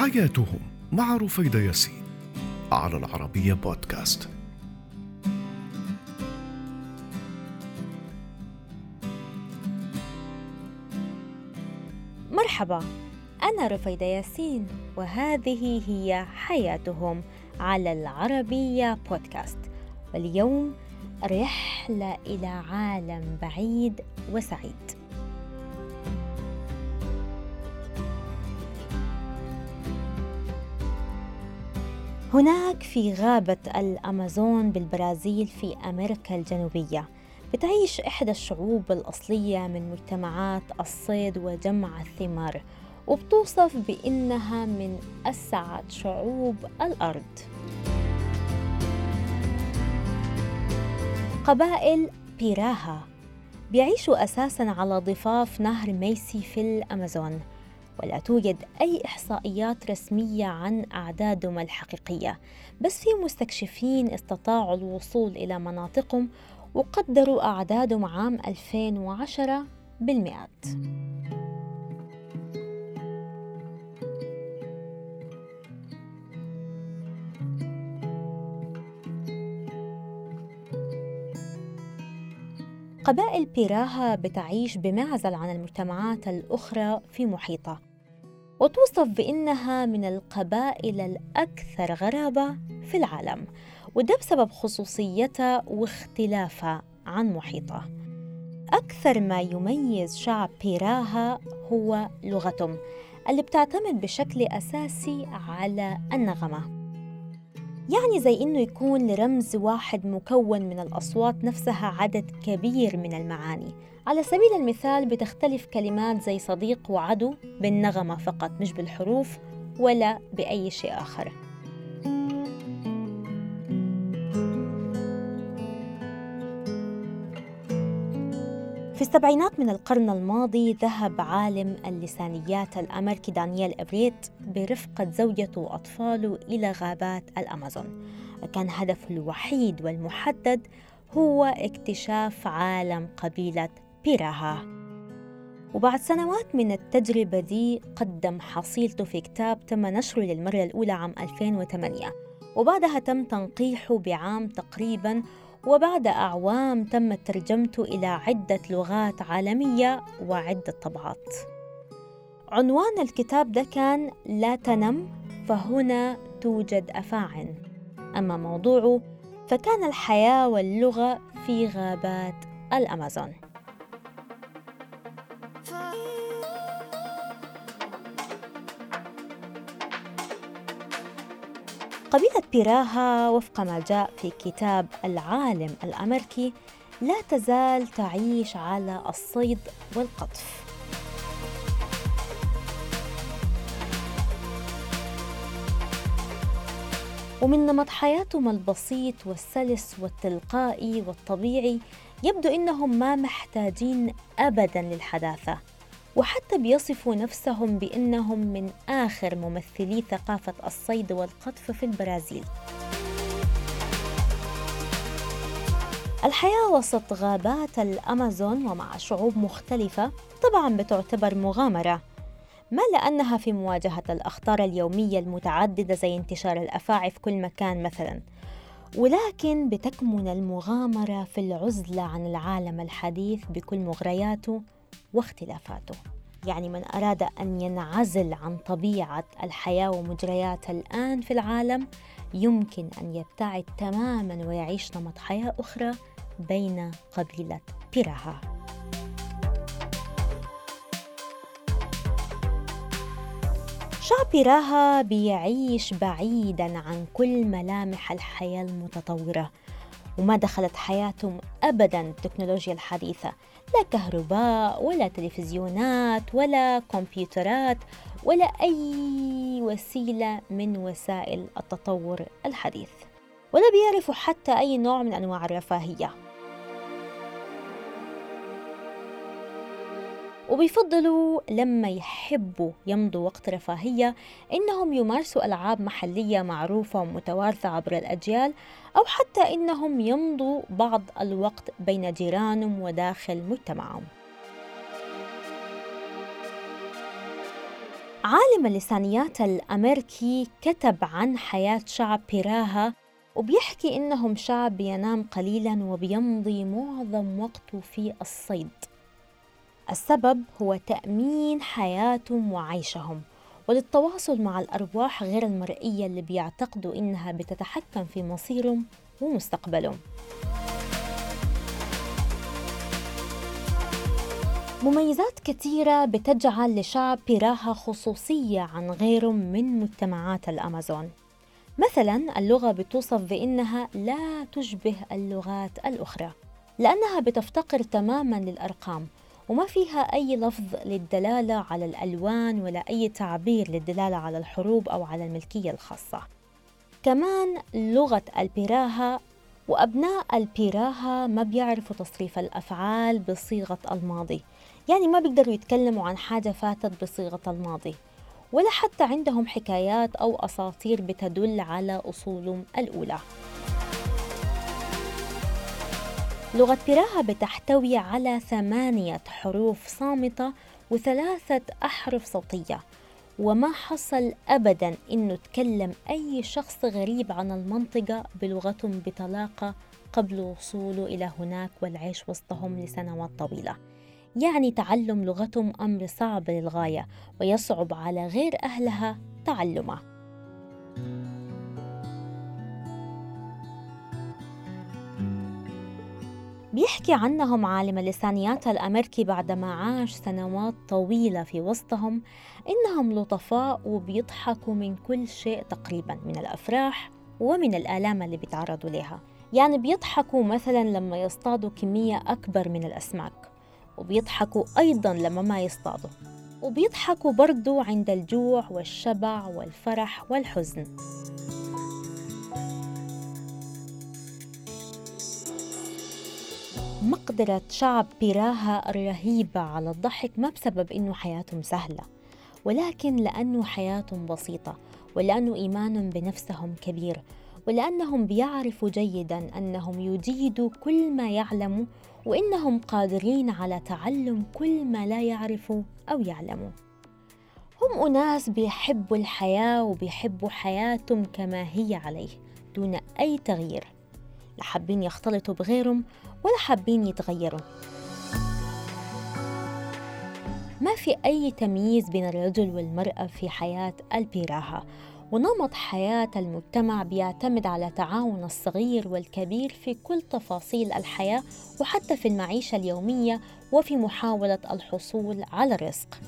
حياتهم مع رفيدة ياسين على العربية بودكاست. مرحبا أنا رفيدة ياسين وهذه هي حياتهم على العربية بودكاست. واليوم رحلة إلى عالم بعيد وسعيد. هناك في غابة الأمازون بالبرازيل في أمريكا الجنوبية. بتعيش إحدى الشعوب الأصلية من مجتمعات الصيد وجمع الثمار وبتوصف بأنها من أسعد شعوب الأرض. قبائل بيراها. بيعيشوا أساساً على ضفاف نهر ميسي في الأمازون. ولا توجد أي إحصائيات رسمية عن أعدادهم الحقيقية بس في مستكشفين استطاعوا الوصول إلى مناطقهم وقدروا أعدادهم عام 2010 بالمئات. قبائل بيراها بتعيش بمعزل عن المجتمعات الأخرى في محيطها. وتوصف بأنها من القبائل الأكثر غرابة في العالم وده بسبب خصوصيتها واختلافها عن محيطها. أكثر ما يميز شعب بيراها هو لغتهم اللي بتعتمد بشكل أساسي على النغمة. يعني زي إنه يكون لرمز واحد مكون من الأصوات نفسها عدد كبير من المعاني. على سبيل المثال بتختلف كلمات زي صديق وعدو بالنغمة فقط مش بالحروف ولا بأي شيء آخر. في السبعينات من القرن الماضي ذهب عالم اللسانيات الأمريكي دانييل إبريت برفقة زوجته وأطفاله إلى غابات الأمازون. وكان هدفه الوحيد والمحدد هو اكتشاف عالم قبيلة بيراها. وبعد سنوات من التجربة دي قدم حصيلته في كتاب تم نشره للمرة الأولى عام 2008 وبعدها تم تنقيحه بعام تقريباً وبعد أعوام تمت ترجمته إلى عدة لغات عالمية وعدة طبعات. عنوان الكتاب ده كان لا تنم فهنا توجد أفاعن. أما موضوعه فكان الحياة واللغة في غابات الأمازون. قبيلة بيراها وفق ما جاء في كتاب العالم الأمريكي لا تزال تعيش على الصيد والقطف. ومن نمط حياتهم البسيط والسلس والتلقائي والطبيعي يبدو إنهم ما محتاجين ابدا للحداثة. وحتى بيصفوا نفسهم بأنهم من آخر ممثلي ثقافة الصيد والقطف في البرازيل. الحياة وسط غابات الأمازون ومع شعوب مختلفة طبعا بتعتبر مغامرة ما لأنها في مواجهة الأخطار اليومية المتعددة زي انتشار الأفاعي في كل مكان مثلا. ولكن بتكمن المغامرة في العزلة عن العالم الحديث بكل مغرياته واختلافاته. يعني من أراد أن ينعزل عن طبيعة الحياة ومجرياتها الآن في العالم يمكن أن يبتعد تماما ويعيش نمط حياة أخرى بين قبيلة بيراها شعب بيراها بيعيش بعيدا عن كل ملامح الحياة المتطورة وما دخلت حياتهم أبدا التكنولوجيا الحديثة. لا كهرباء ولا تلفزيونات ولا كمبيوترات ولا أي وسيلة من وسائل التطور الحديث. ولا بيعرفوا حتى أي نوع من أنواع الرفاهية. وبيفضلوا لما يحبوا يمضوا وقت رفاهية إنهم يمارسوا ألعاب محلية معروفة ومتوارثة عبر الأجيال أو حتى إنهم يمضوا بعض الوقت بين جيرانهم وداخل مجتمعهم. عالم اللسانيات الأمريكي كتب عن حياة شعب بيراها وبيحكي إنهم شعب بينام قليلا وبيمضي معظم وقته في الصيد. السبب هو تأمين حياتهم وعيشهم وللتواصل مع الأرواح غير المرئية اللي بيعتقدوا إنها بتتحكم في مصيرهم ومستقبلهم. مميزات كثيرة بتجعل لشعب بيراها خصوصية عن غيرهم من مجتمعات الأمازون. مثلا اللغة بتوصف بأنها لا تشبه اللغات الأخرى لأنها بتفتقر تماما للأرقام وما فيها أي لفظ للدلالة على الألوان ولا أي تعبير للدلالة على الحروب أو على الملكية الخاصة. كمان لغة البيراها وأبناء البيراها ما بيعرفوا تصريف الأفعال بصيغة الماضي. يعني ما بيقدروا يتكلموا عن حاجة فاتت بصيغة الماضي. ولا حتى عندهم حكايات أو أساطير بتدل على أصولهم الأولى. لغة بيراها بتحتوي على ثمانية حروف صامتة وثلاثة أحرف صوتية. وما حصل أبدا إنه تكلم أي شخص غريب عن المنطقة بلغتهم بطلاقة قبل وصوله إلى هناك والعيش وسطهم لسنوات طويلة. يعني تعلم لغتهم أمر صعب للغاية ويصعب على غير أهلها تعلمه. بيحكي عنهم عالم اللسانيات الأمريكي بعدما عاش سنوات طويلة في وسطهم. إنهم لطفاء وبيضحكوا من كل شيء تقريبا من الأفراح ومن الآلام اللي بيتعرضوا لها. يعني بيضحكوا مثلا لما يصطادوا كمية أكبر من الأسماك وبيضحكوا أيضا لما ما يصطادوا. وبيضحكوا برضو عند الجوع والشبع والفرح والحزن. مقدرة شعب بيراها الرهيبة على الضحك ما بسبب إنه حياتهم سهلة ولكن لأنه حياتهم بسيطة ولأنه إيمانهم بنفسهم كبير ولأنهم بيعرفوا جيدا أنهم يجيدوا كل ما يعلموا وإنهم قادرين على تعلم كل ما لا يعرفوا أو يعلموا. هم أناس بيحبوا الحياة وبيحبوا حياتهم كما هي عليه دون أي تغيير. لا حابين يختلطوا بغيرهم ولا حابين يتغيروا ما في أي تمييز بين الرجل والمرأة في حياة البيراها ونمط حياة المجتمع بيعتمد على تعاون الصغير والكبير في كل تفاصيل الحياة وحتى في المعيشة اليومية وفي محاولة الحصول على الرزق.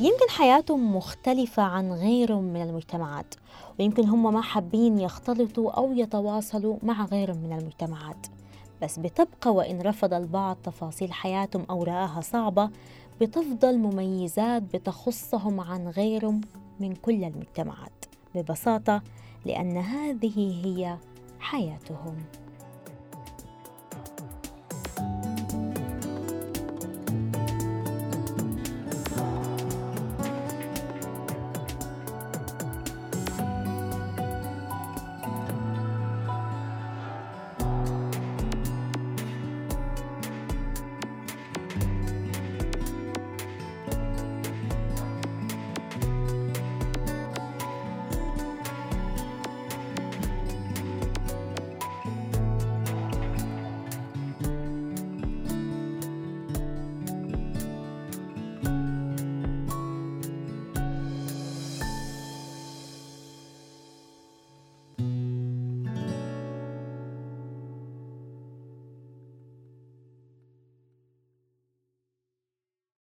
يمكن حياتهم مختلفة عن غيرهم من المجتمعات ويمكن هم ما حابين يختلطوا أو يتواصلوا مع غيرهم من المجتمعات. بس بتبقى وإن رفض البعض تفاصيل حياتهم أو رآها صعبة بتفضل مميزات بتخصهم عن غيرهم من كل المجتمعات ببساطة لأن هذه هي حياتهم.